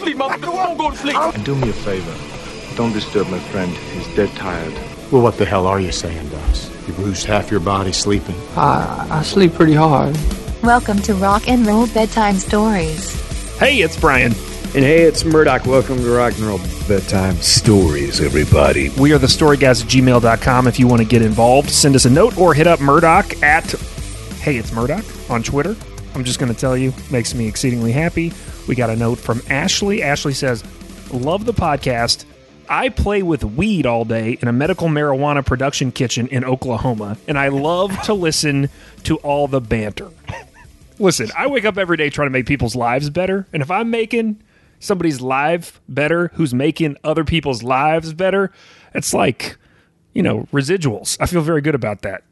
sleep, motherfucker. Don't go to sleep. And do me a favor. Don't disturb my friend. He's dead tired. Well, what the hell are you saying, Docs? You bruised half your body sleeping. I, I sleep pretty hard. Welcome to Rock and Roll Bedtime Stories. Hey, it's Brian. And hey, it's Murdoch. Welcome to Rock and Roll Bedtime Stories, everybody. We are the story guys at gmail.com. If you want to get involved, send us a note or hit up Murdoch at Hey, it's Murdoch on Twitter. I'm just going to tell you, makes me exceedingly happy. We got a note from Ashley. Ashley says, Love the podcast. I play with weed all day in a medical marijuana production kitchen in Oklahoma, and I love to listen to all the banter. Listen, I wake up every day trying to make people's lives better, and if I'm making somebody's life better who's making other people's lives better, it's like, you know, residuals. I feel very good about that.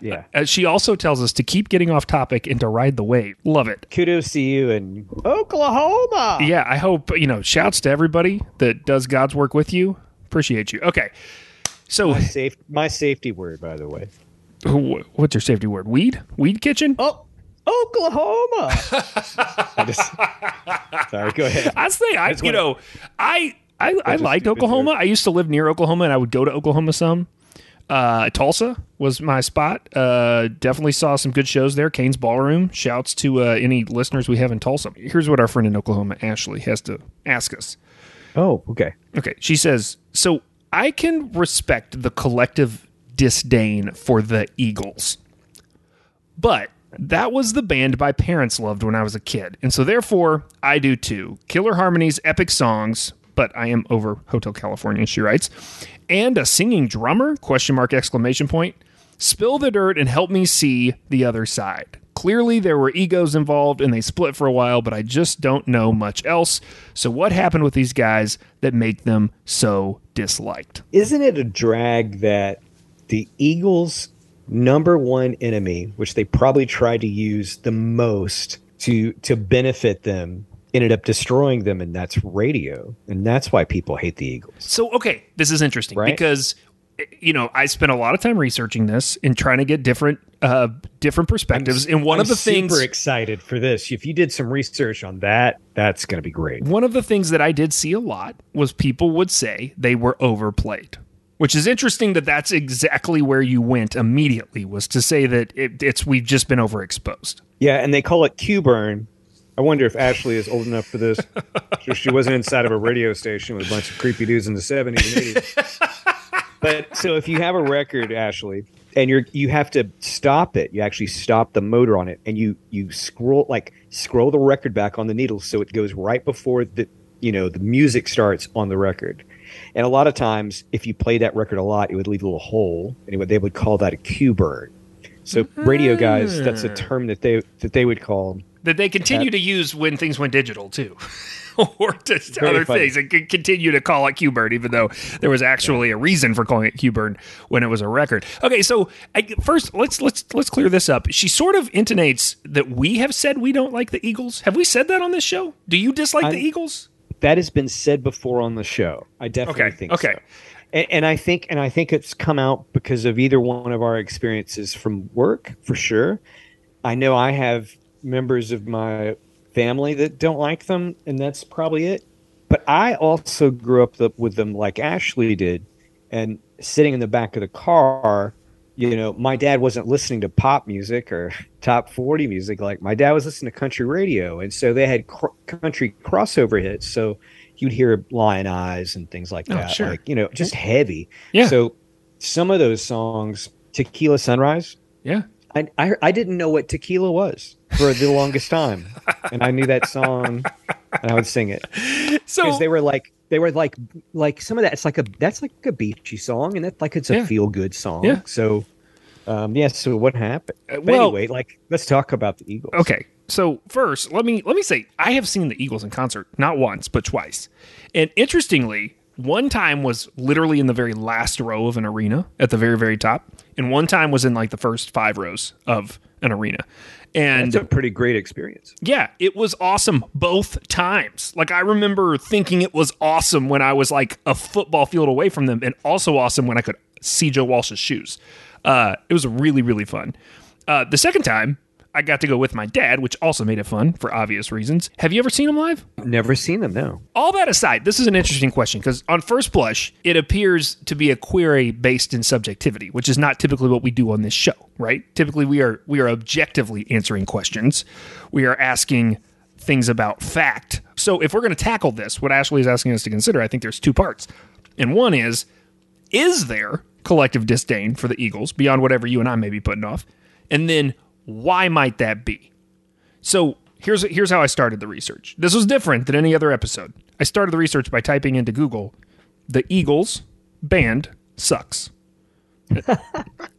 Yeah. Uh, she also tells us to keep getting off topic and to ride the wave. Love it. Kudos to you in Oklahoma. Yeah, I hope, you know, shouts to everybody that does God's work with you. Appreciate you. Okay. So, My, safe, my safety word, by the way. wh- what's your safety word? Weed? Weed kitchen? Oh, Oklahoma. I just, sorry, go ahead. I say, I, just you wanna- know, I, I, I liked Oklahoma. I used to live near Oklahoma, and I would go to Oklahoma some. Uh, Tulsa was my spot. Uh, definitely saw some good shows there. Cain's Ballroom. Shouts to uh, any listeners we have in Tulsa. Here's what our friend in Oklahoma, Ashley, has to ask us. Oh, okay. Okay, she says, so I can respect the collective disdain for the Eagles, but that was the band my parents loved when I was a kid, and so therefore I do too. Killer Harmonies, epic songs, but I am over Hotel California. She writes, and a singing drummer? Question mark exclamation point. Spill the dirt and help me see the other side. Clearly, there were egos involved and they split for a while, but I just don't know much else. So, what happened with these guys that make them so disliked? Isn't it a drag that the Eagles' number one enemy, which they probably tried to use the most to to benefit them, ended up destroying them, and that's radio, and that's why people hate the Eagles. So, okay, this is interesting Right. because you know I spent a lot of time researching this and trying to get different uh different perspectives. and one I'm of the things super excited for this. If you did some research on that, that's going to be great. one of the things that I did see a lot was people would say they were overplayed, which is interesting that that's exactly where you went immediately was to say that it, it's we've just been overexposed. Yeah, and they call it cue burn. I wonder if Ashley is old enough for this. Sure, she wasn't inside of a radio station with a bunch of creepy dudes in the seventies and eighties. but so if you have a record, Ashley, and you're you have to stop it, you actually stop the motor on it, and you you scroll like scroll the record back on the needle so it goes right before the you know the music starts on the record. And a lot of times, if you play that record a lot, it would leave a little hole, and would, they would call that a cue burn. So radio guys, that's a mm-hmm. term that they that they would call That they continue to use when things went digital too. or just Very other funny. things and continue to call it cue-burn, even though there was actually a reason for calling it cue-burn when it was a record. Okay, so I, first let's let's let's clear this up. She sort of intonates that we have said we don't like the Eagles. Have we said that on this show? Do you dislike the I'm- Eagles? that has been said before on the show. I definitely Okay, think okay. so. And, and I think and I think it's come out because of either one of our experiences from work for sure. I know I have members of my family that don't like them, and that's probably it. But I also grew up the, with them like Ashley did, and sitting in the back of the car. You know, my dad wasn't listening to pop music or top 40 music. Like, my dad was listening to country radio. And so they had cr- country crossover hits. So you'd hear Lyin' Eyes and things like that, Oh, that. sure. Like, you know, just heavy. Yeah. So some of those songs, Tequila Sunrise, Yeah. I, I, I didn't know what tequila was for the longest time. And I knew that song and I would sing it So because they were like, they were like, like some of that. It's like a, that's like a beachy song and that's like, it's a Yeah. feel good song. Yeah. So, um, yeah. So what happened? But well- anyway, like, let's talk about the Eagles. Okay. So first, let me let me say I have seen the Eagles in concert not once but twice, and interestingly, one time was literally in the very last row of an arena at the very very top, and one time was in like the first five rows of an arena, and It's a pretty great experience. yeah, it was awesome both times. Like I remember thinking it was awesome when I was like a football field away from them, and also awesome when I could see Joe Walsh's shoes. Uh, it was really really fun. Uh, the second time, I got to go with my dad, which also made it fun for obvious reasons. Have you ever seen them live? Never seen them. No. All that aside, this is an interesting question because on first blush, it appears to be a query based in subjectivity, which is not typically what we do on this show, right? Typically, we are we are objectively answering questions. We are asking things about fact. So, if we're going to tackle this, what Ashley is asking us to consider, I think there's two parts, and one is: is there collective disdain for the Eagles beyond whatever you and I may be putting off, and then why might that be? So here's here's how I started the research. This was different than any other episode. I started the research by typing into Google, "The Eagles band sucks,"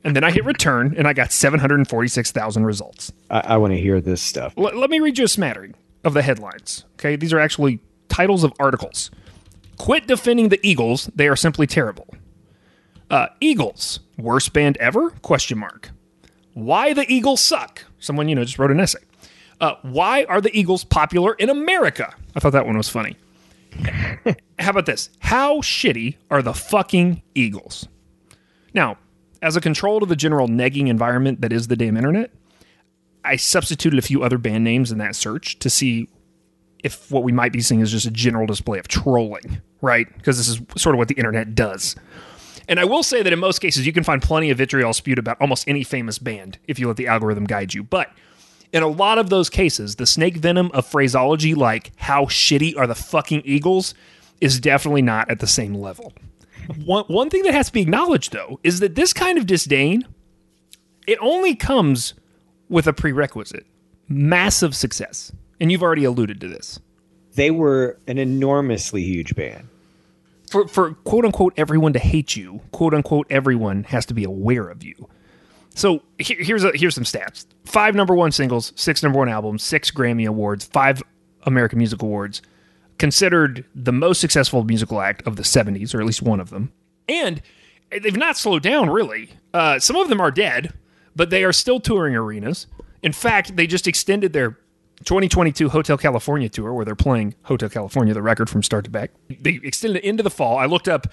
and then I hit return, and I got seven hundred forty six thousand results. I, I want to hear this stuff. L- let me read you a smattering of the headlines. Okay, these are actually titles of articles. Quit defending the Eagles; they are simply terrible. Uh, Eagles, worst band ever? Question mark. Why the Eagles suck? Someone you know just wrote an essay. Uh, why are the Eagles popular in America? I thought that one was funny. How about this? How shitty are the fucking Eagles? Now, as a control to the general negging environment that is the damn internet, I substituted a few other band names in that search to see if what we might be seeing is just a general display of trolling, right? Because this is sort of what the internet does. And I will say that in most cases, you can find plenty of vitriol spewed about almost any famous band if you let the algorithm guide you. But in a lot of those cases, the snake venom of phraseology like, how shitty are the fucking Eagles, is definitely not at the same level. one, one thing that has to be acknowledged, though, is that this kind of disdain, it only comes with a prerequisite massive success. And you've already alluded to this. They were an enormously huge band. For, for quote unquote everyone to hate you, quote unquote everyone has to be aware of you. So here, here's a, here's some stats: five number one singles, six number one albums, six Grammy awards, five American Music Awards, considered the most successful musical act of the '70s, or at least one of them. And they've not slowed down really. Uh, some of them are dead, but they are still touring arenas. In fact, they just extended their 2022 Hotel California tour, where they're playing Hotel California, the record from start to back. They extended it into the fall. I looked up.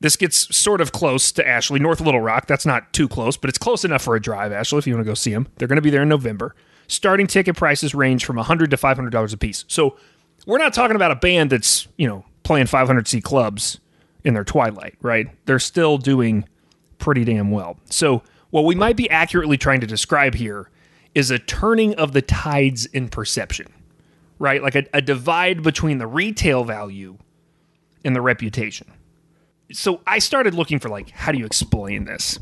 This gets sort of close to Ashley, North Little Rock. That's not too close, but it's close enough for a drive, Ashley, if you want to go see them. They're going to be there in November. Starting ticket prices range from 100 to $500 a piece. So we're not talking about a band that's, you know, playing 500 seat clubs in their twilight, right? They're still doing pretty damn well. So what we might be accurately trying to describe here is a turning of the tides in perception, right? Like a, a divide between the retail value and the reputation. So I started looking for like, how do you explain this?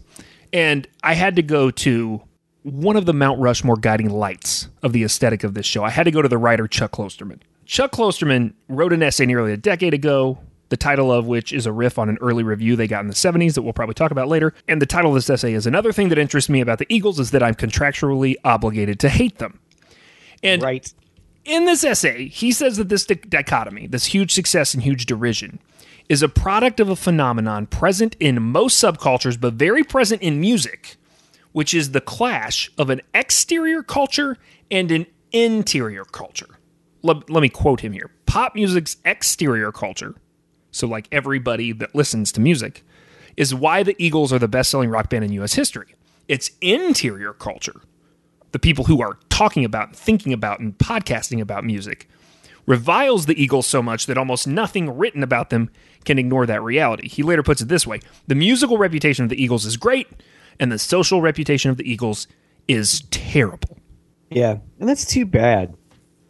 And I had to go to one of the Mount Rushmore guiding lights of the aesthetic of this show. I had to go to the writer Chuck Klosterman. Chuck Klosterman wrote an essay nearly a decade ago the title of which is a riff on an early review they got in the 70s that we'll probably talk about later. And the title of this essay is Another thing that interests me about the Eagles is that I'm contractually obligated to hate them. And Right. in this essay, he says that this di- dichotomy, this huge success and huge derision, is a product of a phenomenon present in most subcultures, but very present in music, which is the clash of an exterior culture and an interior culture. Let, let me quote him here Pop music's exterior culture, so like everybody that listens to music, is why the Eagles are the best selling rock band in US history. It's interior culture, the people who are talking about, thinking about, and podcasting about music, reviles the Eagles so much that almost nothing written about them can ignore that reality. He later puts it this way The musical reputation of the Eagles is great, and the social reputation of the Eagles is terrible. Yeah. And that's too bad.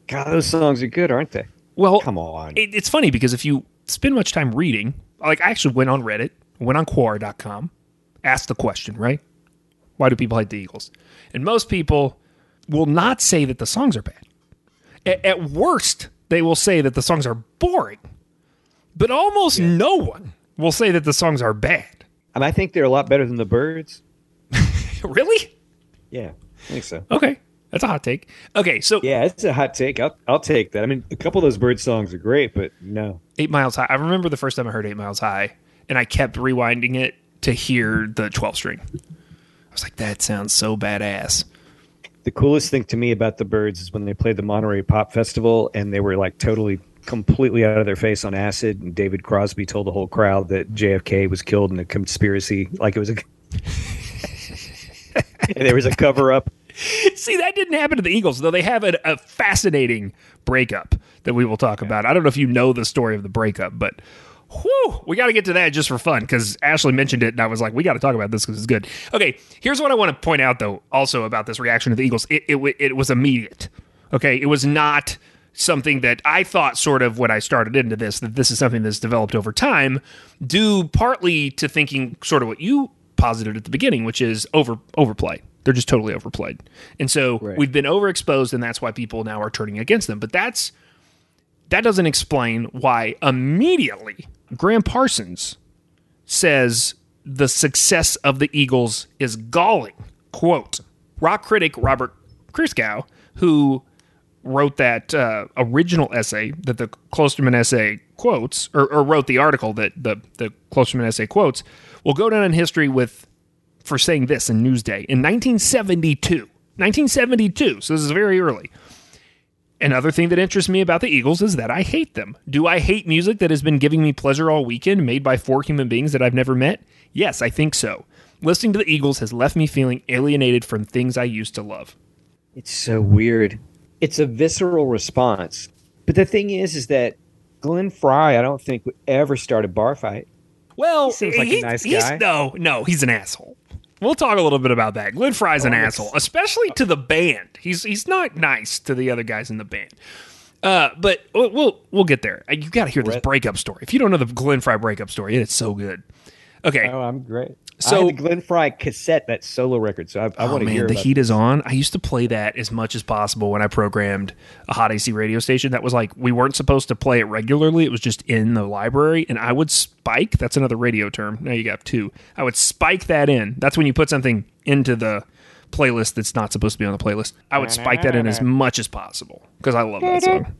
God, those songs are good, aren't they? Well, Come on. It, it's funny because if you spend much time reading, like I actually went on Reddit, went on Quora.com, asked the question, right? Why do people hate the Eagles? And most people will not say that the songs are bad. A- at worst, they will say that the songs are boring. But almost no one will say that the songs are bad. and I think they're a lot better than the Byrds. really? Yeah. I think so. Okay. That's a hot take. Okay, so Yeah, it's a hot take. I'll, I'll take that. I mean, a couple of those bird songs are great, but no. Eight Miles High. I remember the first time I heard Eight Miles High, and I kept rewinding it to hear the 12 string. I was like, that sounds so badass. The coolest thing to me about the Byrds is when they played the Monterey Pop Festival and they were like totally, completely out of their face on acid. And David Crosby told the whole crowd that JFK was killed in a conspiracy, like it was a. and there was a cover up. See, that didn't happen to the Eagles, though they have a, a fascinating breakup that we will talk about. I don't know if you know the story of the breakup, but whew, we got to get to that just for fun because Ashley mentioned it, and I was like, we got to talk about this because it's good. Okay, here's what I want to point out, though, also about this reaction to the Eagles. It, it, it was immediate. Okay, it was not something that I thought sort of when I started into this that this is something that's developed over time, due partly to thinking sort of what you posited at the beginning, which is over overplay. They're just totally overplayed. And so we've been overexposed and that's why people now are turning against them. But that's that doesn't explain why immediately Gram Parsons says the success of the Eagles is galling. Quote Rock critic Robert Christgau, who wrote that uh, original essay that the Klosterman essay quotes, or, or wrote the article that the, the Klosterman essay quotes, will go down in history with for saying this in Newsday in 1972. 1972, so this is very early. Another thing that interests me about the Eagles is that I hate them. Do I hate music that has been giving me pleasure all weekend, made by four human beings that I've never met? Yes, I think so. Listening to the Eagles has left me feeling alienated from things I used to love. It's so weird. It's a visceral response. But the thing is, is that Glenn Frey, I don't think would ever start a bar fight. Well, He seems like a he- nice he's- guy. No, no, he's an asshole. We'll talk a little bit about that. Glenn Frey's an Oh, asshole, especially to the band. He's he's not nice to the other guys in the band. Uh, but we'll we'll, get there. Uh, You got to hear this breakup story. If you don't know the Glenn Frey breakup story, it's so good. Okay, Oh, I'm great. So- the Glenn Frey cassette, that solo record. So I, I oh want to man, hear the heat is on. I used to play that as much as possible when I programmed a hot AC radio station. That was like we weren't supposed to play it regularly. It was just in the library, and I would spike. That's another radio term. Now you got two. I would spike that in. That's when you put something into the playlist that's not supposed to be on the playlist. I would spike that in as much as possible because I love that song.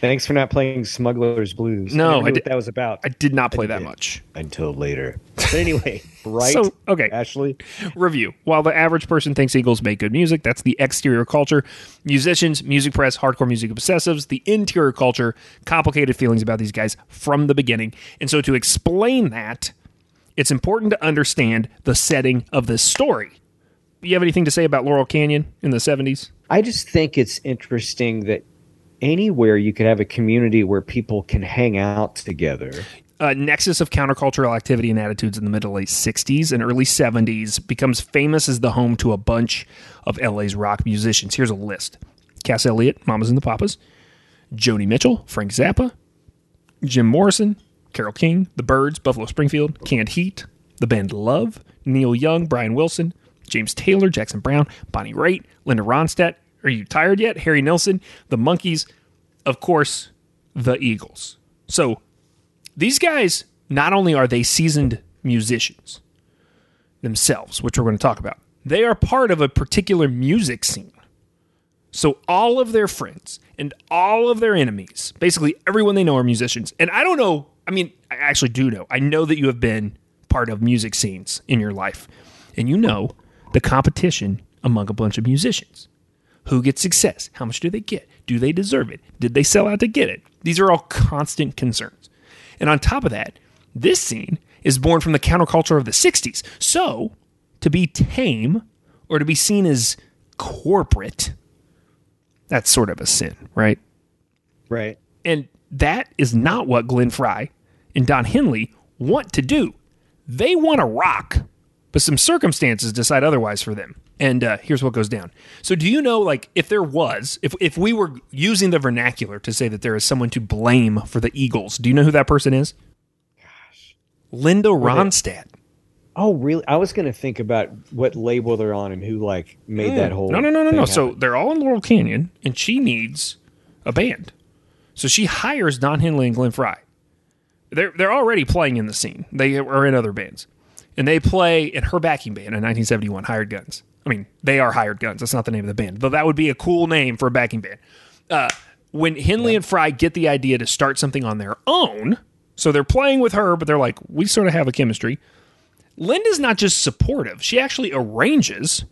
Thanks for not playing Smuggler's Blues. No, I, I did- what that was about I did not play that much. until later. But anyway, right? So, okay. Ashley. Review. While the average person thinks Eagles make good music, that's the exterior culture. Musicians, music press, hardcore music obsessives, the interior culture, complicated feelings about these guys from the beginning. And so to explain that, it's important to understand the setting of this story. You have anything to say about Laurel Canyon in the 70s? I just think it's interesting that anywhere you could have a community where people can hang out together. a nexus of countercultural activity and attitudes in the mid to late 60s and early 70s becomes famous as the home to a bunch of LA's rock musicians. Here's a list Cass Elliot, Mamas and the Papas, Joni Mitchell, Frank Zappa, Jim Morrison, Carole King, The Byrds, Buffalo Springfield, Canned Heat, the band Love, Neil Young, Brian Wilson, James Taylor, Jackson Browne, Bonnie Raitt, Linda Ronstadt. Are you tired yet? Harry Nilsson, The Monkees, of course, The Eagles. So these guys not only are they seasoned musicians themselves, which we're going to talk about, they are part of a particular music scene. So all of their friends and all of their enemies, basically everyone they know are musicians. And I don't know, I mean, I actually do know. I know that you have been part of music scenes in your life. And you know the competition among a bunch of musicians. Who gets success? How much do they get? Do they deserve it? Did they sell out to get it? These are all constant concerns. And on top of that, this scene is born from the counterculture of the 60s. So, to be tame or to be seen as corporate, that's sort of a sin, right? Right. And that is not what Glenn Frey and Don Henley want to do. They want to rock, but some circumstances decide otherwise for them. And uh, here's what goes down. So, do you know, like, if there was, if, if we were using the vernacular to say that there is someone to blame for the Eagles, do you know who that person is? Gosh. Linda Ronstadt. Oh, really? I was going to think about what label they're on and who like made that whole. No, no, no, no, no. So they're all in Laurel Canyon, and she needs a band. So she hires Don Henley and Glenn Frey. They're they're already playing in the scene. They are in other bands, and they play in her backing band in 1971, Hired Guns. I mean, they are Hired Guns. That's not the name of the band, though that would be a cool name for a backing band. Uh, when Henley and Frey get the idea to start something on their own, so they're playing with her, but they're like, we sort of have a chemistry. Linda's not just supportive; she actually arranges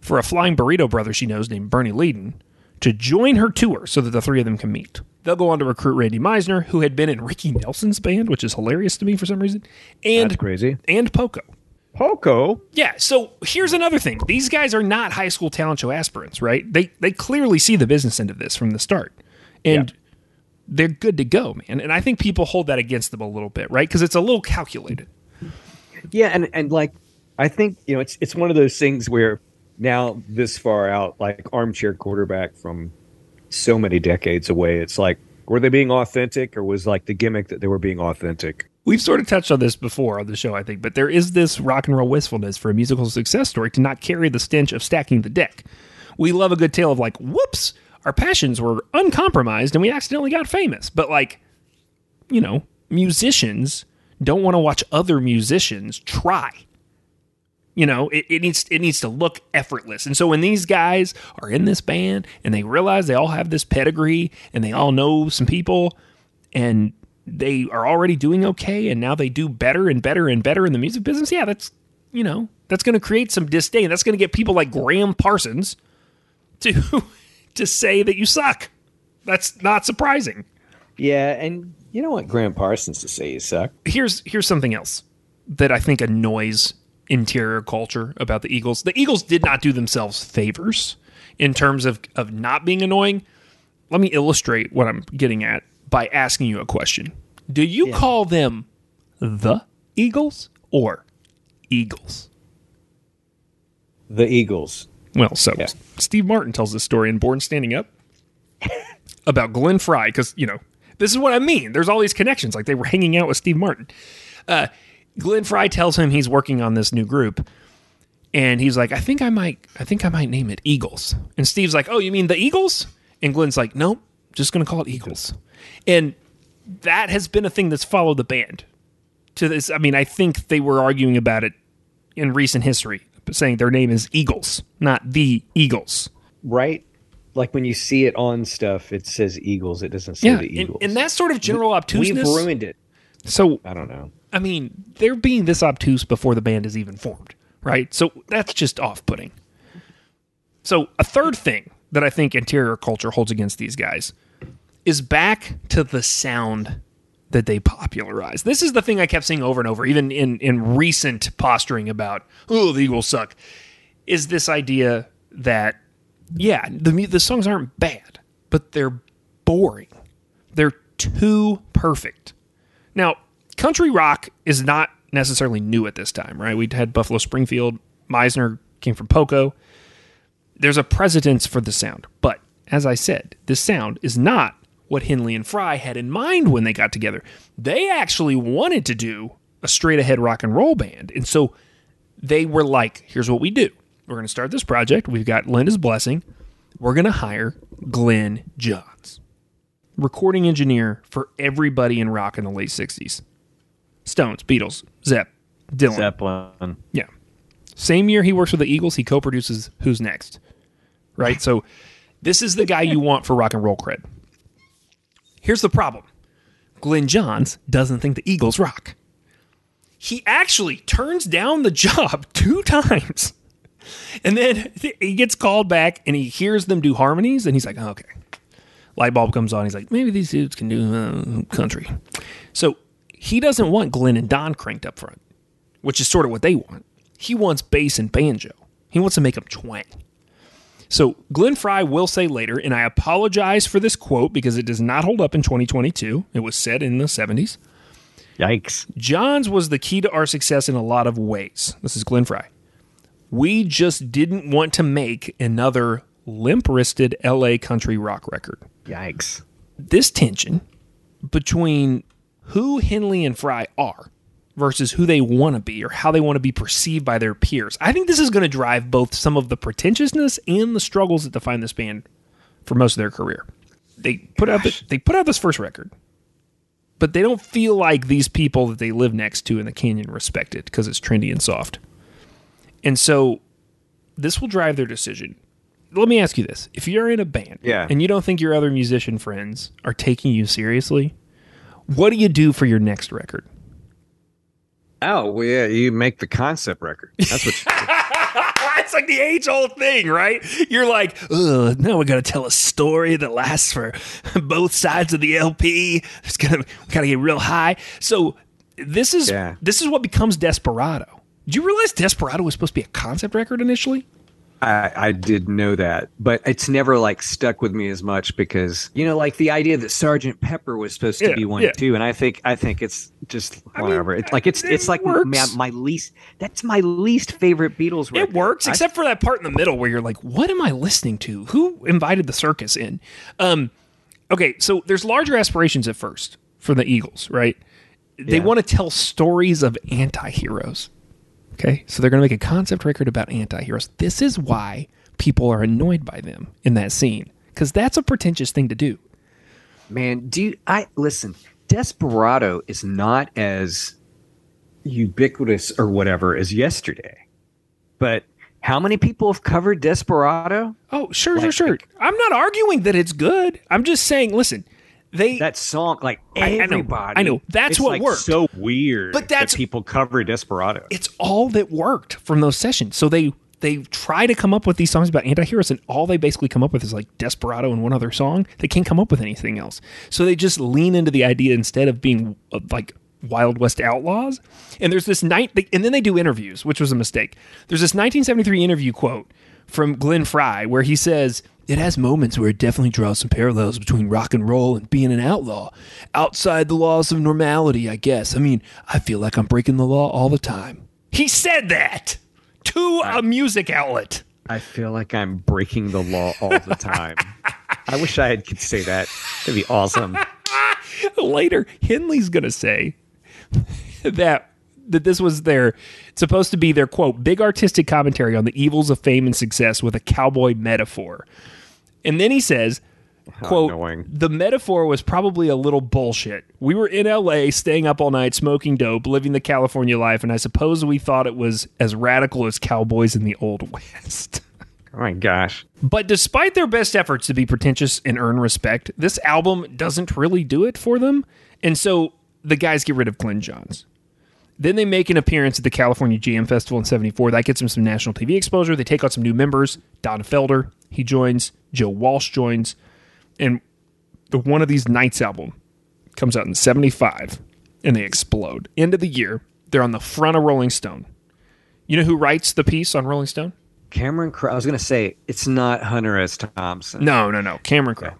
for a flying burrito brother she knows named Bernie Leadon to join her tour so that the three of them can meet. They'll go on to recruit Randy Meisner, who had been in Ricky Nelson's band, which is hilarious to me for some reason, and That's crazy. and Poco. Poco. Yeah. So here's another thing: these guys are not high school talent show aspirants, right? They they clearly see the business end of this from the start, and they're good to go, man. And I think people hold that against them a little bit, right? Because it's a little calculated. Yeah, and and like I think you know it's it's one of those things where now this far out, like armchair quarterback from so many decades away, it's like were they being authentic or was like the gimmick that they were being authentic? We've sort of touched on this before on the show, I think, but there is this rock and roll wistfulness for a musical success story to not carry the stench of stacking the deck. We love a good tale of like, whoops, our passions were uncompromised and we accidentally got famous. But like, you know, musicians don't want to watch other musicians try. You know, it, it needs it needs to look effortless. And so when these guys are in this band and they realize they all have this pedigree and they all know some people and they are already doing okay and now they do better and better and better in the music business, yeah, that's you know, that's going to create some disdain. That's going to get people like Gram Parsons to to say that you suck. That's not surprising. Yeah, and you know what Gram Parsons to say you suck. Here's here's something else that I think annoys interior culture about the Eagles. The Eagles did not do themselves favors in terms of of not being annoying. Let me illustrate what I'm getting at by asking you a question. Do you call them the Eagles or Eagles? The Eagles. Well, so Yeah. Steve Martin tells this story in Born Standing Up about Glenn Frey because you know this is what I mean. There's all these connections, like they were hanging out with Steve Martin. Uh, Glenn Frey tells him he's working on this new group, and he's like, "I think I might, I think I might name it Eagles." And Steve's like, "Oh, you mean the Eagles?" And Glenn's like, "Nope, just gonna call it Eagles." And that has been a thing that's followed the band to this. I mean, I think they were arguing about it in recent history, saying their name is Eagles, not the Eagles. Right? Like when you see it on stuff, it says Eagles. It doesn't say Yeah, the Eagles. and that sort of general obtuseness. We've ruined it. so, I don't know. I mean, they're being this obtuse before the band is even formed, right? So that's just off-putting. So a third thing that I think interior culture holds against these guys is back to the sound that they popularized. This is the thing I kept seeing over and over, even in in recent posturing about oh the Eagles suck. Is this idea that yeah the the songs aren't bad, but they're boring. They're too perfect. Now, country rock is not necessarily new at this time, right? We had Buffalo Springfield, Meisner came from Poco. There's a precedence for the sound, but as I said, this sound is not what Henley and Frey had in mind when they got together. They actually wanted to do a straight ahead rock and roll band. And so they were like, here's what we do. We're going to start this project. We've got Linda's blessing. We're going to hire Glyn Johns, recording engineer for everybody in rock in the late 60s. Stones, Beatles, Zepp, Dylan. Zeppelin. Yeah. Same year he works with the Eagles, he co produces Who's Next. Right? So this is the guy you want for rock and roll cred. Here's the problem Glyn Johns doesn't think the Eagles rock. He actually turns down the job two times. And then he gets called back and he hears them do harmonies and he's like, okay. Light bulb comes on. He's like, maybe these dudes can do uh, country. So he doesn't want Glenn and Don cranked up front, which is sort of what they want. He wants bass and banjo. He wants to make them twang. So Glenn Frey will say later, and I apologize for this quote because it does not hold up in 2022. It was said in the 70s. Yikes. Johns was the key to our success in a lot of ways. This is Glenn Frey. We just didn't want to make another limp wristed LA country rock record. Yikes. This tension between who Henley and Frey are versus who they want to be or how they want to be perceived by their peers. I think this is going to drive both some of the pretentiousness and the struggles that define this band for most of their career. They put out the, they put out this first record, but they don't feel like these people that they live next to in the canyon respect it because it's trendy and soft. And so this will drive their decision. Let me ask you this. If you're in a band Yeah. and you don't think your other musician friends are taking you seriously, what do you do for your next record? Oh, well, yeah, you make the concept record. That's what you do. it's like the age old thing, right? You're like, Ugh, now we got to tell a story that lasts for both sides of the LP. It's gonna we got to get real high. So this is Yeah. this is what becomes Desperado. Did you realize Desperado was supposed to be a concept record initially? I, I did know that, but it's never like stuck with me as much because you know, like the idea that Sergeant Pepper was supposed to Yeah, be one yeah. too, and I think I think it's just I mean, whatever. it's like it's it it's like my, my least. That's my least favorite Beatles record. It works, I- except for that part in the middle where you're like, "What am I listening to? Who invited the circus in?" Um, okay, so there's larger aspirations at first for the Eagles, right? They Yeah. want to tell stories of anti-heroes. Okay, so they're going to make a concept record about anti-heroes. This is why people are annoyed by them in that scene because that's a pretentious thing to do. man. Do you, I listen? Desperado is not as ubiquitous or whatever as yesterday, but how many people have covered Desperado? Oh, sure, sure, Like- sure. I'm not arguing that it's good. I'm just saying, listen, they that song like I- I know, everybody I know. That's it's what like worked. so weird But that's- that people cover desperado it's all that worked from those sessions. So they they try to come up with these songs about anti-heroes and all they basically come up with is like Desperado and one other song. They can't come up with anything else. So they just lean into the idea instead of being uh, like Wild West outlaws. And there's this night and then they do interviews, which was a mistake. There's this 1973 interview quote from Glenn Frey where he says it has moments where it definitely draws some parallels between rock and roll and being an outlaw. Outside the laws of normality, I guess. I mean, I feel like I'm breaking the law all the time. He said that to a music outlet. i feel like i'm breaking the law all the time i wish i could say that that'd be awesome Later, Henley's going to say that that this was their supposed to be their quote big artistic commentary on the evils of fame and success with a cowboy metaphor. And then he says, quote, annoying. the metaphor was probably a little bullshit. We were in LA staying up all night smoking dope, living the California life, and I suppose we thought it was as radical as cowboys in the old west. oh my gosh But despite their best efforts to be pretentious and earn respect, this album doesn't really do it for them. And so the guys get rid of Glyn Johns. Then they make an appearance at the California Jam Festival in 74. That gets them some national TV exposure. They take on some new members. Don Felder, he joins. Joe Walsh joins. And the One of These Nights album comes out in 75 and they explode. End of the year, they're on the front of Rolling Stone. You know who writes the piece on Rolling Stone? cameron crowe i was gonna say it's not hunter s thompson No, no, no. Cameron Crowe.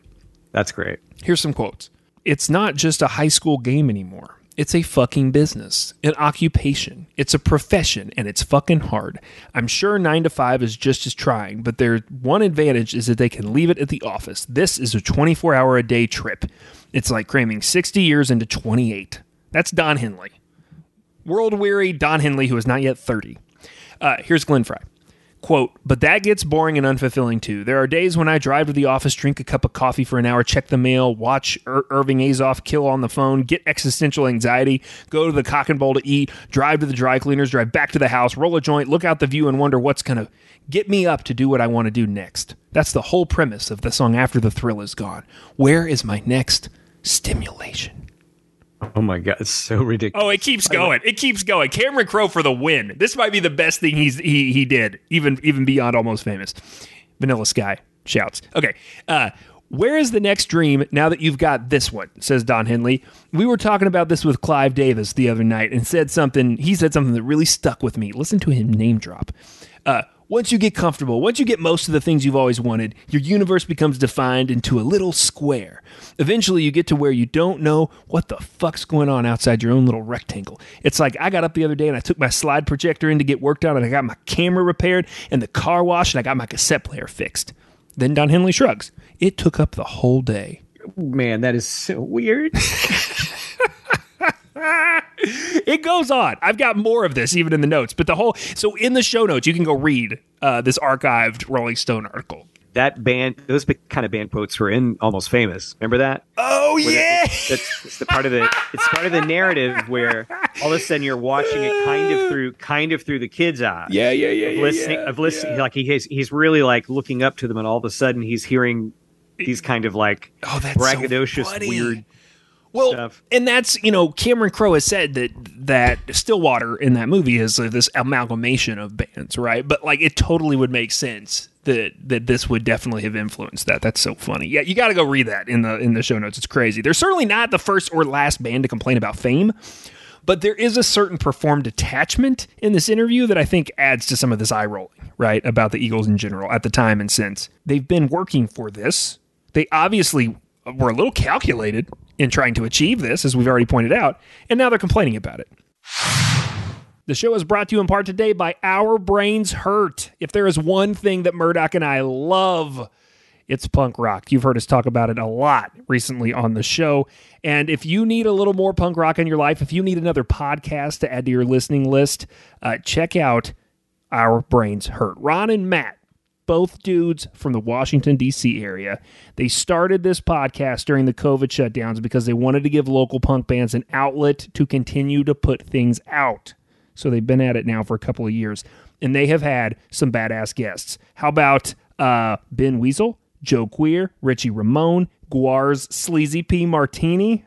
that's great Here's some quotes. It's not just a high school game anymore. It's a fucking business, an occupation. It's a profession, and it's fucking hard. I'm sure 9 to 5 is just as trying, but their one advantage is that they can leave it at the office. This is a 24 hour a day trip. It's like cramming 60 years into 28. That's Don Henley. World weary Don Henley, who is not yet 30. Uh, here's Glenn Frey. Quote, but that gets boring and unfulfilling too. There are days when I drive to the office, drink a cup of coffee for an hour, check the mail, watch Ir- Irving Azoff kill on the phone, get existential anxiety, go to the cock and bowl to eat, drive to the dry cleaners, drive back to the house, roll a joint, look out the view, and wonder what's going to get me up to do what I want to do next. That's the whole premise of the song After the Thrill Is Gone. Where is my next stimulation? Oh my god it's so ridiculous Oh, it keeps going. It keeps going. Cameron Crowe for the win. This might be the best thing he's he he did, even even beyond almost famous. Vanilla Sky shouts. Okay. Uh where is the next dream now that you've got this one? Says Don Henley. We were talking about this with Clive Davis the other night and said something. He said something that really stuck with me. Listen to him name drop. Uh, once you get comfortable, once you get most of the things you've always wanted, your universe becomes defined into a little square. Eventually, you get to where you don't know what the fuck's going on outside your own little rectangle. It's like I got up the other day and I took my slide projector in to get worked on, and I got my camera repaired and the car washed, and I got my cassette player fixed. Then Don Henley shrugs. It took up the whole day. man that is so weird It goes on. I've got more of this even in the notes, but the whole so in the show notes you can go read uh, this archived Rolling Stone article. that band those kind of band quotes were in almost famous remember that Oh Where yeah. that- that's, it's the part of the it's part of the narrative where all of a sudden you're watching it kind of through kind of through the kids' eyes. Yeah, yeah, yeah, Of yeah, listening yeah, of listening like he has, he's really like looking up to them and all of a sudden he's hearing these kind of like Oh, that's braggadocious funny. weird well, stuff. and that's you know Cameron Crowe has said that that Stillwater in that movie is uh, this amalgamation of bands, right? But like it totally would make sense that that this would definitely have influenced that. That's so funny. Yeah, you got to go read that in the in the show notes. It's crazy. They're certainly not the first or last band to complain about fame. But there is a certain performed detachment in this interview that I think adds to some of this eye rolling, right? About the Eagles in general at the time and since. They've been working for this. They obviously were a little calculated in trying to achieve this, as we've already pointed out, and now they're complaining about it. The show is brought to you in part today by Our Brains Hurt. If there is one thing that Murdoch and I love, it's punk rock. You've heard us talk about it a lot recently on the show. And if you need a little more punk rock in your life, if you need another podcast to add to your listening list, uh, check out Our Brains Hurt. Ron and Matt, both dudes from the Washington, D.C. area, they started this podcast during the COVID shutdowns because they wanted to give local punk bands an outlet to continue to put things out. So they've been at it now for a couple of years. And they have had some badass guests. How about uh, Ben Weasel, Joe Queer, Richie Ramone, Gwar's Sleazy P Martini?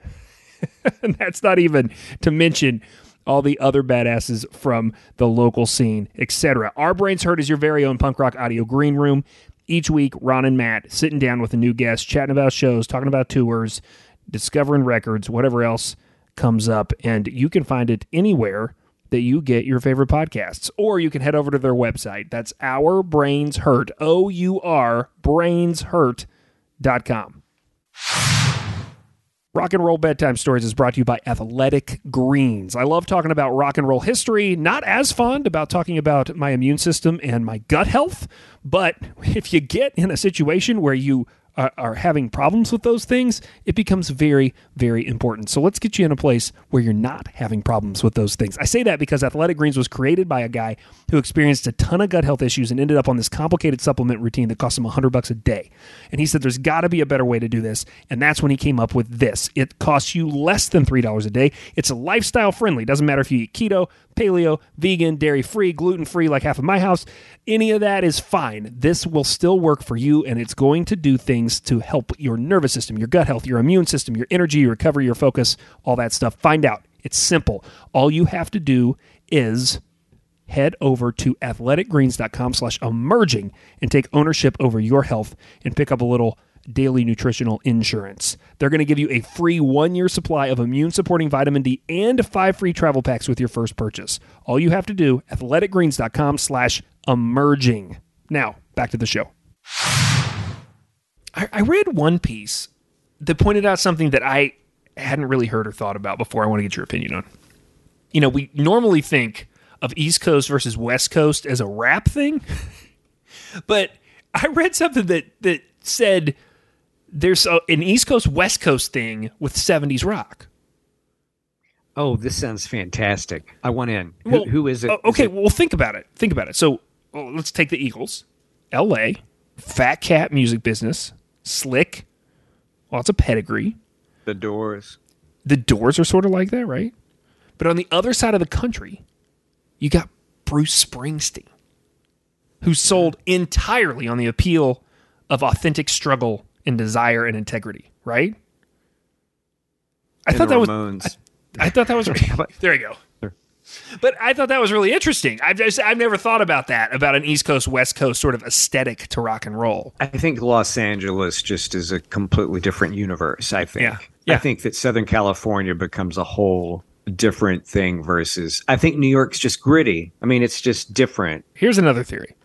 and that's not even to mention all the other badasses from the local scene, etc. Our Brains Hurt is your very own punk rock audio green room. Each week, Ron and Matt sitting down with a new guest, chatting about shows, talking about tours, discovering records, whatever else comes up. And you can find it anywhere that you get your favorite podcasts. Or you can head over to their website. That's Our Brains Hurt, O U R, brainshurt.com. Rock and Roll Bedtime Stories is brought to you by Athletic Greens. I love talking about rock and roll history, not as fond about talking about my immune system and my gut health, but if you get in a situation where you are, are having problems with those things, it becomes very, very important. So let's get you in a place where you're not having problems with those things. I say that because Athletic Greens was created by a guy who experienced a ton of gut health issues and ended up on this complicated supplement routine that cost him 100 bucks a day. And he said there's got to be a better way to do this, and that's when he came up with this. It costs you less than $3 a day. It's lifestyle friendly. Doesn't matter if you eat keto, paleo, vegan, dairy free, gluten free, like half of my house. Any of that is fine. This will still work for you, and it's going to do things to help your nervous system, your gut health, your immune system, your energy, your recovery, your focus, all that stuff. Find out. It's simple. All you have to do is head over to athleticgreens.com slash emerging and take ownership over your health and pick up a little daily nutritional insurance. They're going to give you a free one year supply of immune supporting vitamin D and five free travel packs with your first purchase. All you have to do, athleticgreens.com slash emerging. Now, back to the show. I, I read one piece that pointed out something that I hadn't really heard or thought about before. I want to get your opinion on. You know, we normally think of East Coast versus West Coast as a rap thing, but I read something that that said there's a, an East Coast West Coast thing with 70s rock. Oh, this sounds fantastic. I want in. Who, Well, who is it? uh, Is okay, it- well, think about it. Think about it. So well, let's take the Eagles, L.A., Fat Cat music business, Slick, lots of pedigree. the Doors. The Doors are sort of like that, right? But on the other side of the country, you got Bruce Springsteen, who sold entirely on the appeal of authentic struggle and desire and integrity, right? I And thought that was Ramones. I thought that was there. You go. But I thought that was really interesting. I've just I've never thought about that about an East Coast West Coast sort of aesthetic to rock and roll. I think Los Angeles just is a completely different universe. I think. Yeah. Yeah. I think that Southern California becomes a whole different thing versus. I think New York's just gritty. I mean, it's just different. Here's another theory: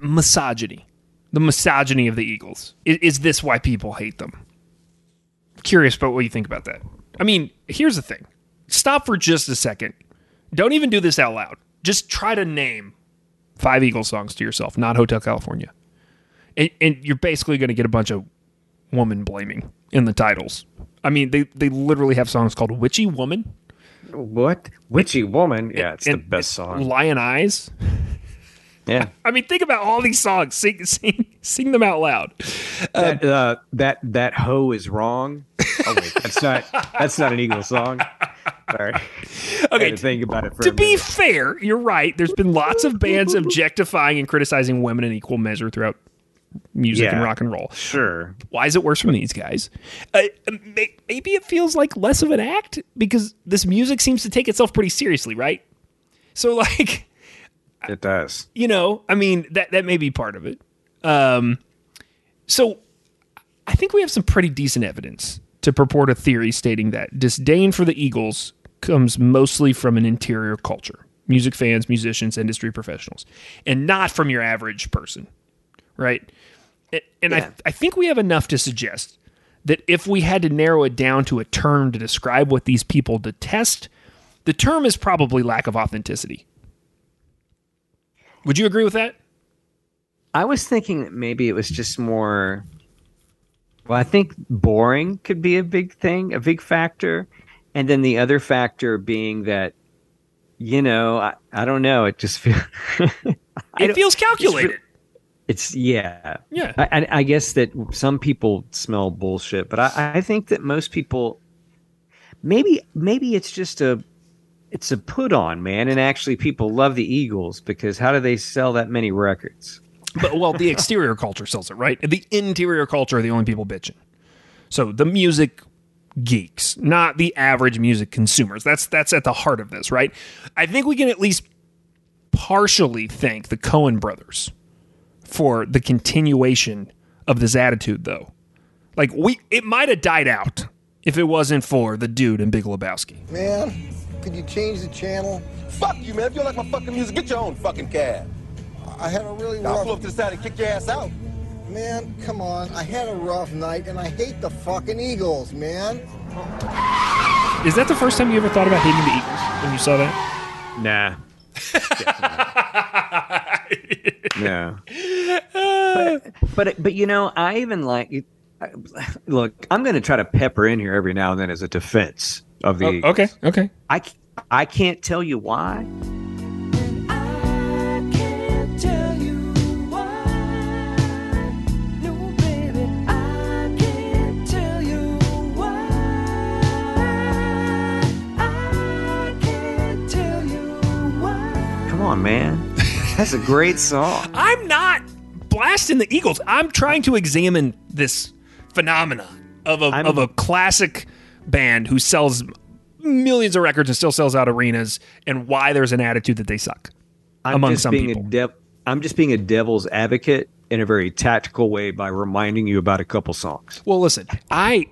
misogyny, the misogyny of the Eagles. Is, is this why people hate them? Curious about what you think about that. I mean, here's the thing: stop for just a second. Don't even do this out loud. Just try to name five Eagles songs to yourself, not Hotel California, and, and you're basically going to get a bunch of woman blaming in the titles. I mean, they they literally have songs called "Witchy Woman." What witchy woman? Yeah, it's the best song. Lyin' Eyes. Yeah. I mean, think about all these songs. Sing, sing, sing them out loud. that uh, that that hoe is wrong. Oh wait, that's not that's not an Eagle song. Sorry. Okay, to think about it for to be fair, you're right. There's been lots of bands objectifying and criticizing women in equal measure throughout music and rock and roll. Sure. Why is it worse from these guys? Uh, maybe it feels like less of an act because this music seems to take itself pretty seriously, right? So, like, It does. you know, I mean, that that may be part of it. Um, so I think we have some pretty decent evidence to purport a theory stating that disdain for the Eagles comes mostly from an interior culture music fans, musicians, industry professionals, and not from your average person, right? And Yeah. I, I think we have enough to suggest that if we had to narrow it down to a term to describe what these people detest, the term is probably lack of authenticity. Would you agree with that? I was thinking that maybe it was just more. Well, I think boring could be a big thing, a big factor, and then the other factor being that, you know, I, I don't know. It just feels. It feels calculated. It's yeah, Yeah. I, I, I guess that some people smell bullshit, but I, I think that most people, maybe maybe it's just a, it's a put on, man, and actually people love the Eagles because how do they sell that many records? But well, the exterior culture sells it, right? The interior culture are the only people bitching. So the music geeks, not the average music consumers. That's that's at the heart of this, right? I think we can at least partially thank the Coen brothers for the continuation of this attitude though. Like we it might have died out if it wasn't for the dude in Big Lebowski. Man, could you change the channel? Fuck you, man. If you don't like my fucking music, get your own fucking cab. I had a really I'll pull up to the side and kick your ass out. Man, come on. I had a rough night, and I hate the fucking Eagles, man. Is that the first time you ever thought about hating the Eagles when you saw that? Nah. no. But, but but you know, I even like. Look, I'm going to try to pepper in here every now and then as a defense of the. Oh, okay, okay. I can't tell you why. Come on, man. That's a great song. I'm not blasting the Eagles. I'm trying to examine this phenomena of a I'm- of a classic band who sells millions of records and still sells out arenas, and why there's an attitude that they suck I'm among just some being people. a dev- I'm just being a devil's advocate in a very tactical way by reminding you about a couple songs. well, listen, I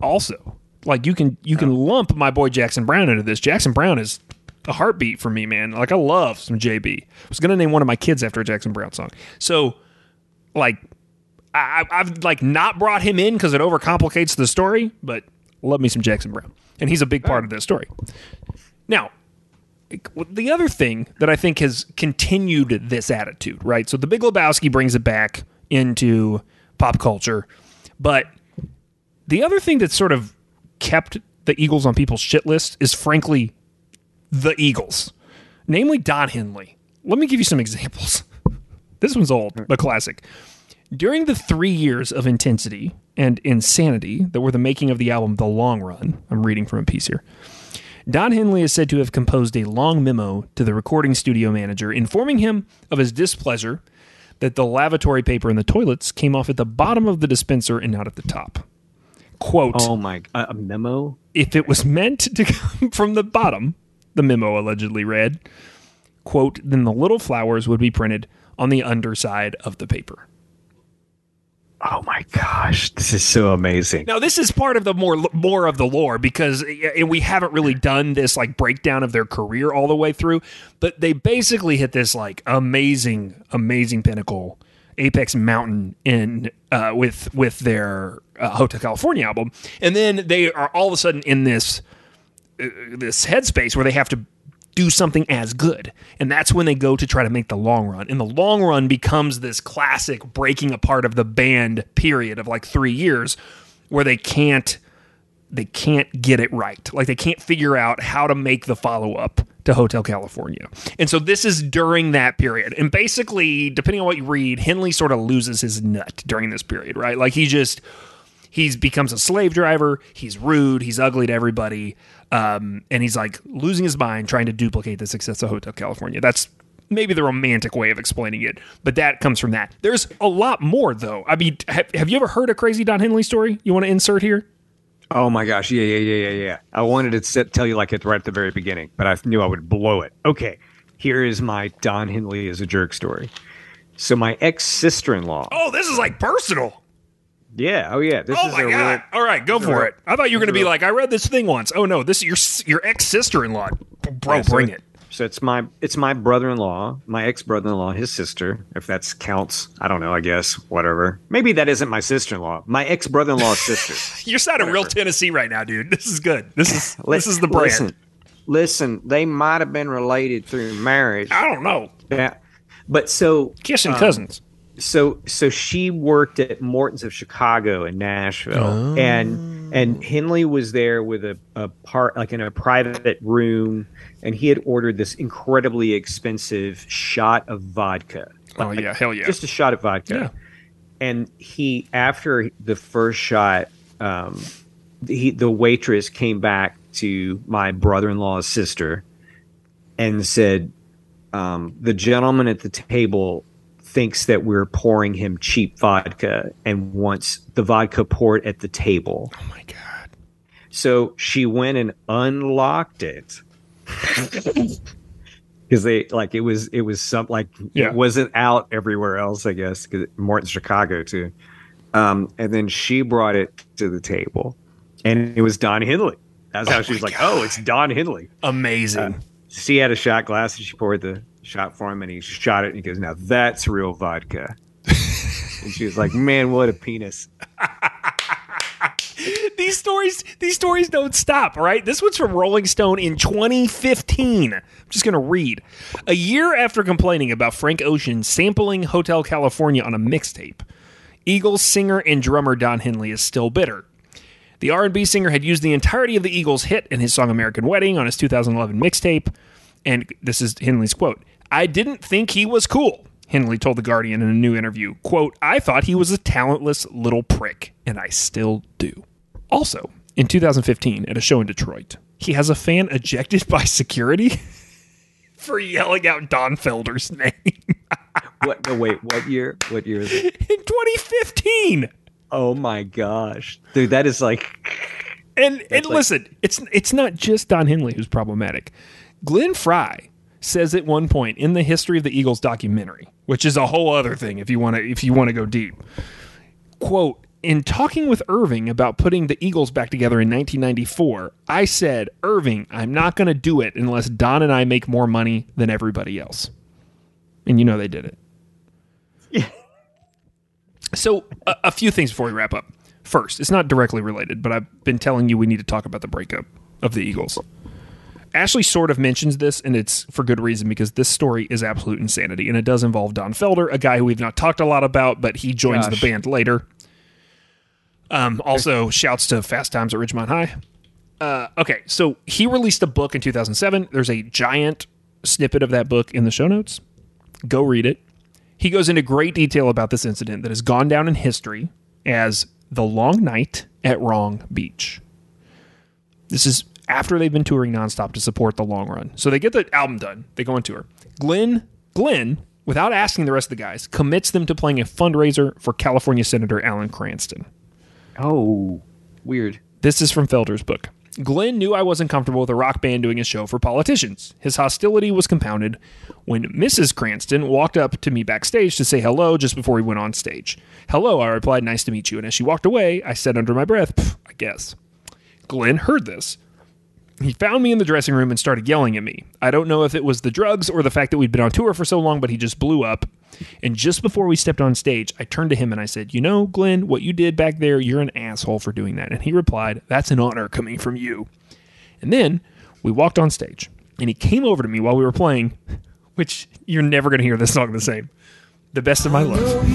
also like you can you can oh. lump my boy Jackson Browne into this. Jackson Browne is a heartbeat for me, man. Like I love some JB. I was gonna name one of my kids after a Jackson Browne song. So, like, I, I've like not brought him in because it overcomplicates the story, but love me some Jackson Browne, and he's a big part of this story. Now, the other thing that I think has continued this attitude, right? So the Big Lebowski brings it back into pop culture, but the other thing that sort of kept the Eagles on people's shit list is frankly the Eagles, namely Don Henley. Let me give you some examples. This one's old, but classic. During the three years of intensity and insanity that were the making of the album The Long Run, I'm reading from a piece here. Don Henley is said to have composed a long memo to the recording studio manager informing him of his displeasure that the lavatory paper in the toilets came off at the bottom of the dispenser and not at the top. Quote, Oh my! A a memo. if it was meant to come from the bottom, the memo allegedly read, quote, then the little flowers would be printed on the underside of the paper. Oh my gosh, this is so amazing. Now, this is part of the more more of the lore because and we haven't really done this like breakdown of their career all the way through, but they basically hit this like amazing, amazing pinnacle, apex mountain in uh, with with their uh, Hotel California album, and then they are all of a sudden in this uh, this headspace where they have to do something as good. And that's when they go to try to make the long run. And the long run becomes this classic breaking apart of the band period of like 3 years where they can't they can't get it right. Like they can't figure out how to make the follow up to Hotel California. And so this is during that period. And basically, depending on what you read, Henley sort of loses his nut during this period, right? Like he just he's becomes a slave driver. He's rude. He's ugly to everybody. Um, and he's like losing his mind trying to duplicate the success of Hotel California. That's maybe the romantic way of explaining it, but that comes from that. There's a lot more though. I mean, have, have you ever heard a crazy Don Henley story? You want to insert here? Oh my gosh, yeah, yeah, yeah, yeah, yeah. I wanted to sit, tell you like it right at the very beginning, but I knew I would blow it. Okay, here is my Don Henley is a jerk story. So my ex sister in law, Oh, this is like personal. Yeah. Oh yeah. This oh is my a god! real. All right, go for a- it. I thought you were going to be like, I read this thing once. Oh no, this is your your ex sister in law. Bro, Yeah, so bring it. So it's my it's my brother in law, my ex brother in law, his sister. If that's counts, I don't know. I guess whatever. Maybe that isn't my sister in law. My ex brother in law's sister. You're sounding real Tennessee right now, dude. This is good. This is this is the brand. Listen, listen, they might have been related through marriage. I don't know. Yeah. But so Kissing um, cousins. So so she worked at Morton's of Chicago and Nashville, Oh. and and Henley was there with a, a part like in a private room, and he had ordered this incredibly expensive shot of vodka. Oh yeah, hell yeah. just a shot of vodka. Yeah. And he, after the first shot, um, he, the waitress came back to my brother-in-law's sister and said, um, "The gentleman at the table thinks that we're pouring him cheap vodka and wants the vodka poured at the table." oh my god. So she went and unlocked it. Because they like it was it was some like Yeah. it wasn't out everywhere else I guess because Morton Chicago too, um, and then she brought it to the table, and it was Don Henley. That's how she was like, "Oh, it's Don Henley." Amazing. She had a shot glass and she poured the shot for him, and he shot it, and he goes, "Now that's real vodka." and she was like, "Man, what a penis!" these stories these stories don't stop right this one's from rolling stone in 2015 i'm just going to read a year after complaining about frank ocean sampling hotel california on a mixtape eagles singer and drummer don henley is still bitter the r&b singer had used the entirety of the eagles hit in his song american wedding on his 2011 mixtape and this is henley's quote i didn't think he was cool henley told the guardian in a new interview quote i thought he was a talentless little prick and i still do also, in 2015, at a show in Detroit, he has a fan ejected by security for yelling out Don Felder's name What? No, wait. What year? What year is it? in 2015. Oh my gosh, dude, that is like And and like- listen, it's it's not just Don Henley who's problematic. Glenn Frey says at one point in the history of the Eagles documentary, which is a whole other thing if you want to if you want to go deep. Quote, in talking with Irving about putting the Eagles back together in 1994, I said, "Irving, I'm not going to do it unless Don and I make more money than everybody else." And you know they did it. So, a, a few things before we wrap up. First, it's not directly related, but I've been telling you we need to talk about the breakup of the Eagles. Ashley sort of mentions this, and it's for good reason because this story is absolute insanity, and it does involve Don Felder, a guy who we've not talked a lot about, but he joins Gosh. the band later. Um, also, shouts to Fast Times at Ridgemont High. Uh, okay, so he released a book in 2007. There's a giant snippet of that book in the show notes. Go read it. He goes into great detail about this incident that has gone down in history as the long night at Wrong Beach. This is after they've been touring nonstop to support the long run. So they get the album done. They go on tour. Glenn, Glenn, without asking the rest of the guys, commits them to playing a fundraiser for California Senator Alan Cranston. oh weird. This is from Felder's book. Glenn knew I wasn't comfortable with a rock band doing a show for politicians. His hostility was compounded when Mrs. Cranston walked up to me backstage to say hello just before we went on stage. Hello, I replied, nice to meet you. And as she walked away, I said under my breath, I guess. Glenn heard this. He found me in the dressing room and started yelling at me. I don't know if it was the drugs or the fact that we'd been on tour for so long, but he just blew up. And just before we stepped on stage, I turned to him and I said, You know, Glenn, what you did back there, you're an asshole for doing that. And he replied, That's an honor coming from you. And then we walked on stage and he came over to me while we were playing, which you're never going to hear this song the same. The best of my love.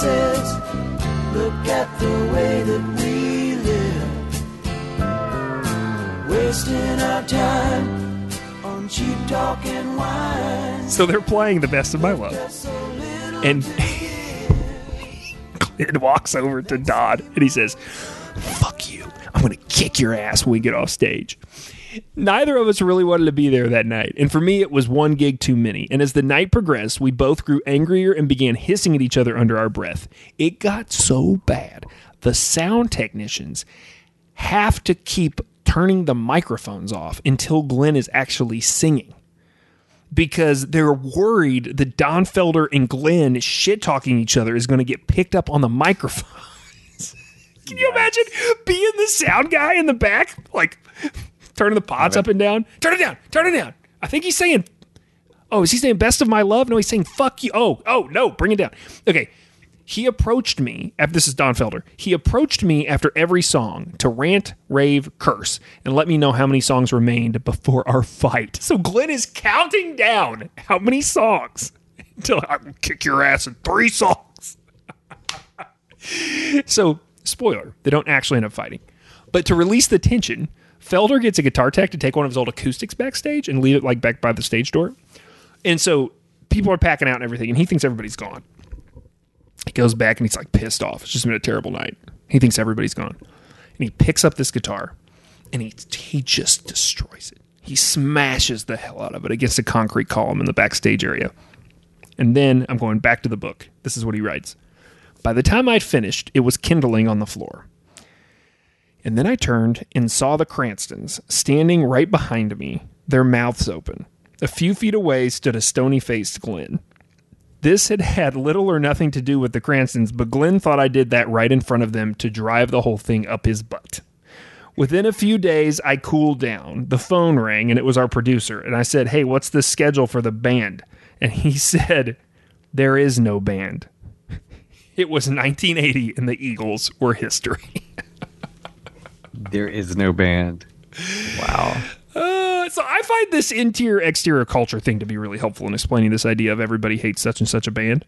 Places. Look at the way that we live. Wasting our time on cheap talk and wine. So they're playing the best of my love. And Glenn walks over to Dodd and he says, Fuck you. I'm going to kick your ass when we get off stage. Neither of us really wanted to be there that night, and for me, it was one gig too many. And as the night progressed, we both grew angrier and began hissing at each other under our breath. It got so bad. the sound technicians have to keep turning the microphones off until Glenn is actually singing because they're worried that Don Felder and Glenn shit talking each other is going to get picked up on the microphones. Can you imagine being the sound guy in the back, like turning the pots up and down? Turn it down, turn it down. I think he's saying, "Oh, is he saying best of my love?" No, he's saying "fuck you." Oh, oh no, bring it down. Okay, he approached me after this is Don Felder. He approached me after every song to rant, rave, curse, and let me know how many songs remained before our fight. So Glenn is counting down how many songs until I will kick your ass in three songs. so, spoiler, they don't actually end up fighting. But to release the tension, Felder gets a guitar tech to take one of his old acoustics backstage and leave it like back by the stage door. And so people are packing out and everything, and he thinks everybody's gone. He goes back and he's like pissed off. It's just been a terrible night. He thinks everybody's gone. And he picks up this guitar and he he just destroys it. He smashes the hell out of it against a concrete column in the backstage area. And then I'm going back to the book. This is what he writes. By the time I'd finished, it was kindling on the floor. And then I turned and saw the Cranstons standing right behind me, their mouths open. A few feet away stood a stony faced Glenn. This had had little or nothing to do with the Cranstons, but Glenn thought I did that right in front of them to drive the whole thing up his butt. Within a few days, I cooled down. The phone rang, and it was our producer. And I said, Hey, what's the schedule for the band? And he said, There is no band. It was 1980, and the Eagles were history. There is no band. Wow. Uh, so I find this interior exterior culture thing to be really helpful in explaining this idea of everybody hates such and such a band.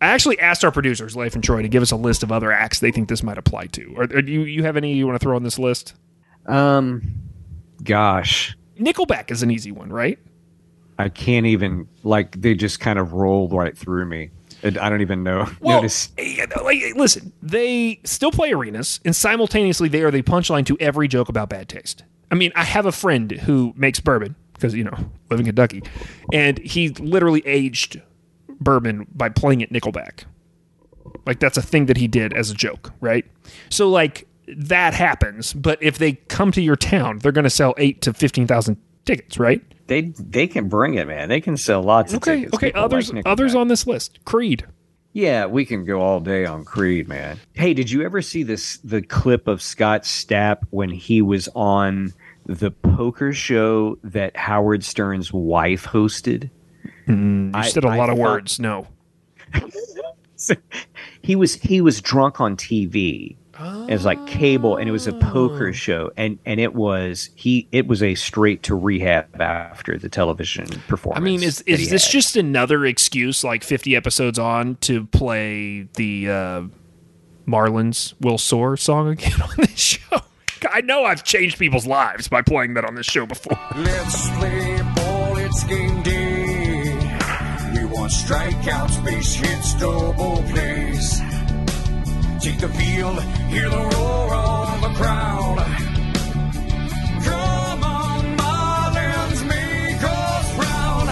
I actually asked our producers, Leif and Troy, to give us a list of other acts they think this might apply to. Or, or do you you have any you want to throw on this list? Um, gosh, Nickelback is an easy one, right? I can't even like they just kind of rolled right through me. And I don't even know. Well, Notice like, listen, they still play arenas, and simultaneously they are the punchline to every joke about bad taste. I mean, I have a friend who makes bourbon because you know live in Kentucky, and he literally aged bourbon by playing at Nickelback. Like that's a thing that he did as a joke, right? So like that happens, but if they come to your town, they're going to sell eight to fifteen thousand tickets, right? they they can bring it, man. They can sell lots of Okay, tickets. okay. People Others, like others on this list: Creed. Yeah, we can go all day on Creed, man. Hey, did you ever see this the clip of Scott Stapp when he was on the poker show that Howard Stern's wife hosted? Mm, you I- said a I lot of thought- words. No. he was he was drunk on TV. It was like cable, and it was a Oh. poker show, and and it was he it was a straight to rehab after the television performance. I mean, is that is he this had. just another excuse, like fifty episodes on, to play the uh, Marlins Will Soar song again on this show? I know I've changed people's lives by playing that on this show before. Let's play ball, it's game day. We want strikeouts, base hits, double plays. Take the field, hear the roar of the crowd. Come on, Marlins, make us proud.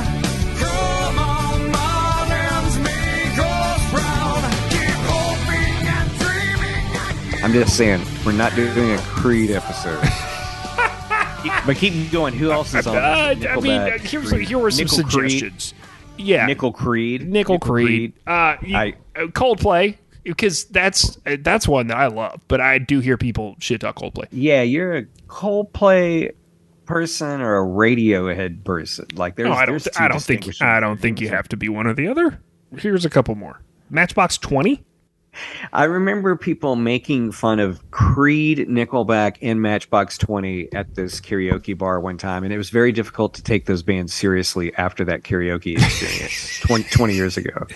Come on, Marlins, make us proud. Keep hoping and dreaming. I'm just saying, we're not doing a Creed episode. but keep going. Who else is on? Uh, I mean, Nickelback, uh, here's here were some Nickel Creed, suggestions. Yeah, Nickel Creed. Nickel Creed. Uh, you- I- uh, Coldplay, because that's that's one that I love. But I do hear people shit talk Coldplay. Yeah, you're a Coldplay person or a Radiohead person. Like there's, No, I don't. two I don't think. I don't think you have to be one or the other. Here's a couple more. Matchbox Twenty. I remember people making fun of Creed, Nickelback, and Matchbox 20 at this karaoke bar one time, and it was very difficult to take those bands seriously after that karaoke experience 20, 20 years ago.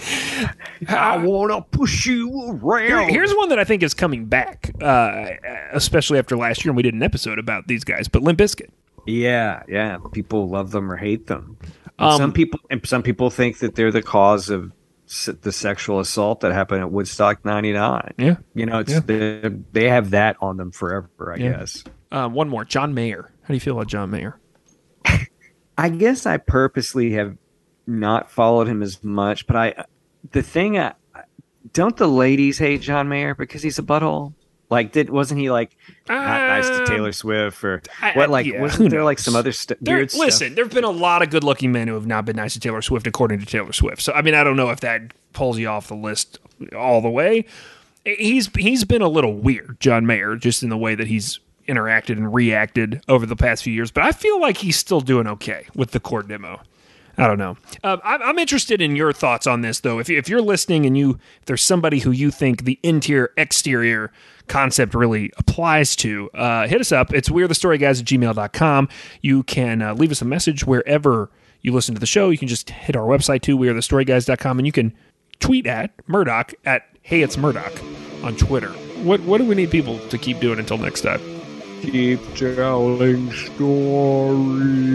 I wanna push you around. here's one that I think is coming back, uh, especially after last year, and we did an episode about these guys. But Limp Bizkit. Yeah, yeah. People love them or hate them. Um, some people and some people think that they're the cause of the sexual assault that happened at Woodstock '99. Yeah. you know, it's Yeah. they, they have that on them forever. I Yeah. guess. Uh, one more. John Mayer. How do you feel about John Mayer? I guess I purposely have not followed him as much, but I the thing I don't the ladies hate John Mayer because he's a butthole. Like, did wasn't he like not nice to Um, Taylor Swift or what? Like, yeah, who wasn't there like some other st- There, weird stuff? listen, there have been a lot of good-looking men who have not been nice to Taylor Swift, according to Taylor Swift. So, I mean, I don't know if that pulls you off the list all the way. He's he's been a little weird, John Mayer, just in the way that he's interacted and reacted over the past few years. But I feel like he's still doing okay with the core demo. I don't know. Um, I'm, interested in your thoughts on this, though. If, you, if you're listening and you, if there's somebody who you think the interior exterior concept really applies to, uh, hit us up. It's we're the story guys at gmail.com. You can uh, leave us a message wherever you listen to the show. You can just hit our website too, we are the storyguys.com, and you can tweet at Murdoch at Hey It's Murdoch on Twitter. What, what do we need people to keep doing until next time? Keep telling stories.